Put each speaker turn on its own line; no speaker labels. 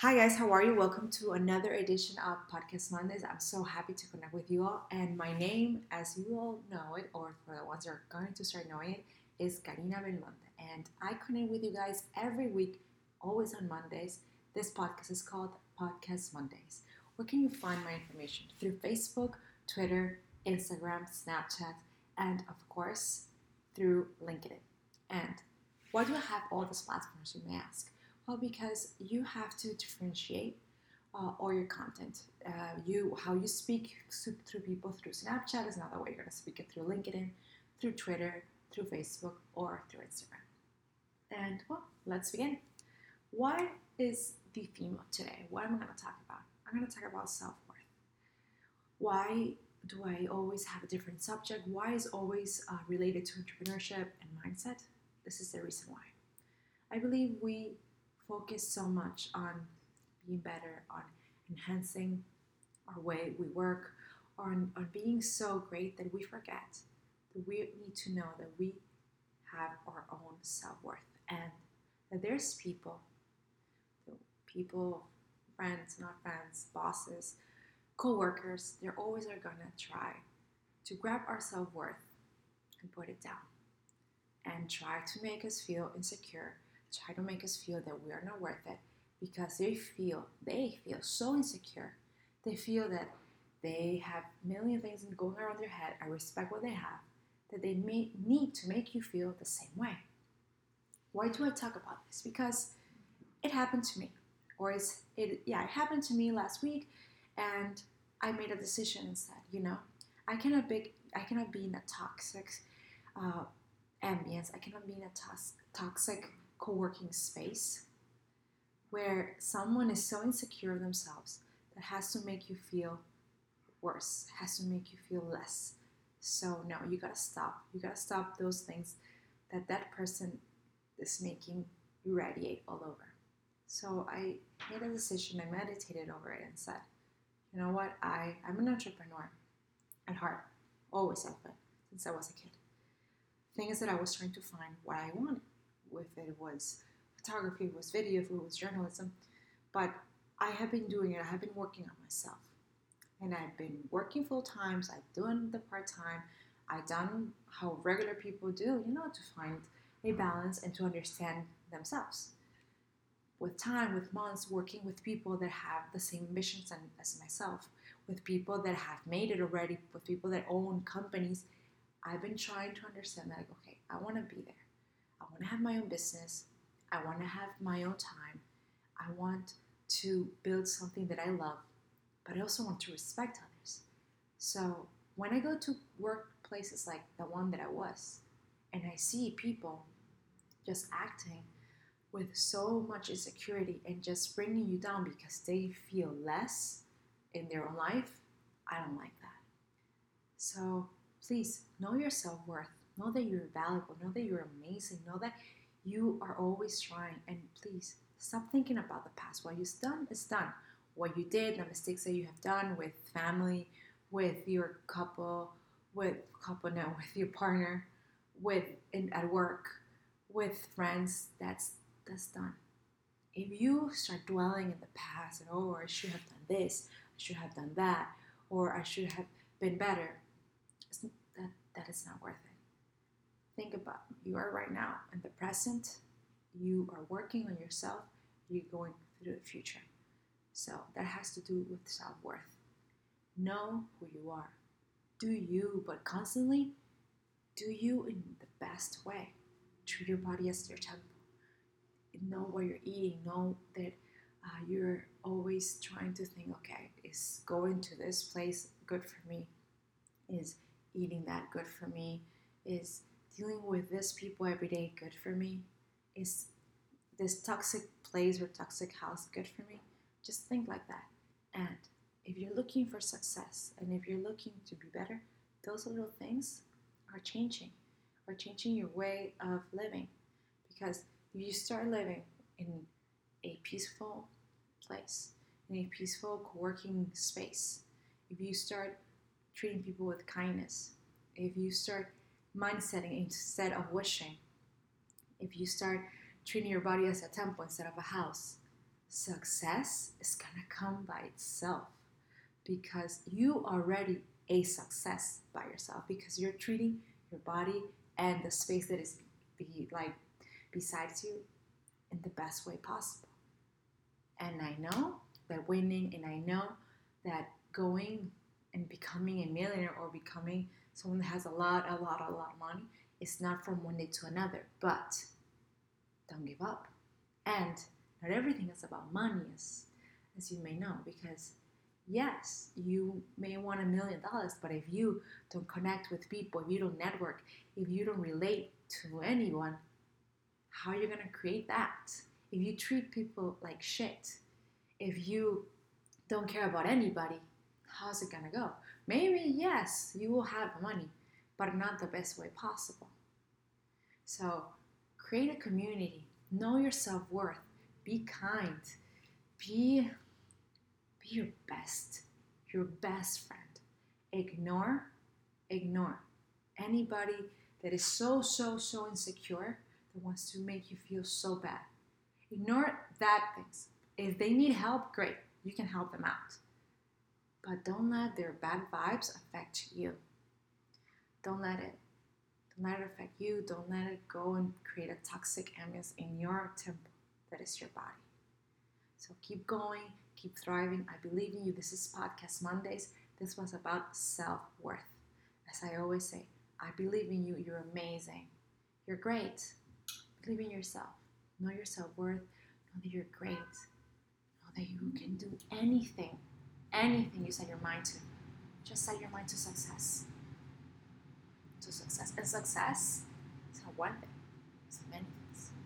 Hi, guys, how are you? Welcome to another edition of Podcast Mondays. I'm so happy to connect with you all. And my name, as you all know it, or for the ones that are going to start knowing it, is Carina Belmonte. And I connect with you guys every week, always on Mondays. This podcast is called Podcast Mondays. Where can you find my information? Through Facebook, Twitter, Instagram, Snapchat, and of course, through LinkedIn. And why do I have all these platforms, you may ask? Well, because you have to differentiate uh, all your content. Uh, you how you speak through people through Snapchat is not the way you're gonna speak it through LinkedIn, through Twitter, through Facebook, or through Instagram. And well, let's begin. What is the theme of today? What am I gonna talk about? I'm gonna talk about self worth. Why do I always have a different subject? Why is always uh, related to entrepreneurship and mindset? This is the reason why. I believe we focus so much on being better, on enhancing our way we work, on, on being so great that we forget that we need to know that we have our own self worth and that there's people, people, friends, not friends, bosses, co workers, they always are gonna try to grab our self worth and put it down and try to make us feel insecure try to make us feel that we are not worth it because they feel they feel so insecure. They feel that they have million things going around their head. I respect what they have. That they may need to make you feel the same way. Why do I talk about this? Because it happened to me, or is it? Yeah, it happened to me last week, and I made a decision and said, you know, I cannot be I cannot be in a toxic uh, ambience. I cannot be in a toxic co-working space where someone is so insecure of themselves that has to make you feel worse, has to make you feel less. So no, you gotta stop. You gotta stop those things that that person is making you radiate all over. So I made a decision. I meditated over it and said, you know what? I I'm an entrepreneur at heart. Always have been since I was a kid. thing is that I was trying to find what I wanted if it was photography, if it was video, if it was journalism. But I have been doing it, I have been working on myself. And I've been working full times, I've done the part time, I've done how regular people do, you know, to find a balance and to understand themselves. With time, with months, working with people that have the same ambitions as myself, with people that have made it already, with people that own companies, I've been trying to understand that, like, okay, I want to be there. I want to have my own business. I want to have my own time. I want to build something that I love, but I also want to respect others. So when I go to workplaces like the one that I was, and I see people just acting with so much insecurity and just bringing you down because they feel less in their own life, I don't like that. So please know your self worth Know that you're valuable. Know that you're amazing. Know that you are always trying. And please stop thinking about the past. What you've done is done. What you did, the mistakes that you have done with family, with your couple, with couple now, with your partner, with in, at work, with friends. That's that's done. If you start dwelling in the past and oh, I should have done this, I should have done that, or I should have been better, that that is not worth it you are right now. In the present you are working on yourself. You're going through the future. So that has to do with self-worth. Know who you are. Do you but constantly do you in the best way? Treat your body as your temple. Know what you're eating. Know that uh, you're always trying to think okay is going to this place good for me? Is eating that good for me? Is dealing with these people every day good for me? Is this toxic place or toxic house good for me? Just think like that. And if you're looking for success and if you're looking to be better, those little things are changing, are changing your way of living. Because if you start living in a peaceful place, in a peaceful co working space, if you start treating people with kindness, if you start mindsetting instead of wishing. If you start treating your body as a temple instead of a house, success is gonna come by itself because you already a success by yourself because you're treating your body and the space that is be like besides you in the best way possible. And I know that winning and I know that going and becoming a millionaire or becoming someone that has a lot, a lot, a lot of money it's not from one day to another. But don't give up. And not everything is about money, as, as you may know, because yes, you may want a million dollars, but if you don't connect with people, if you don't network, if you don't relate to anyone, how are you going to create that? If you treat people like shit, if you don't care about anybody, how's it going to go? Maybe, yes, you will have money, but not the best way possible. So, create a community, know your self worth, be kind, be, be your best, your best friend. Ignore, ignore anybody that is so, so, so insecure that wants to make you feel so bad. Ignore that things. If they need help, great, you can help them out. But don't let their bad vibes affect you. Don't let it. Don't let it affect you. Don't let it go and create a toxic ambience in your temple that is your body. So keep going, keep thriving. I believe in you. This is Podcast Mondays. This was about self worth. As I always say, I believe in you. You're amazing. You're great. Believe in yourself. Know your self worth. Know that you're great. Know that you can do anything, anything you set your mind to. Just set your mind to success. To success. And success is not one thing.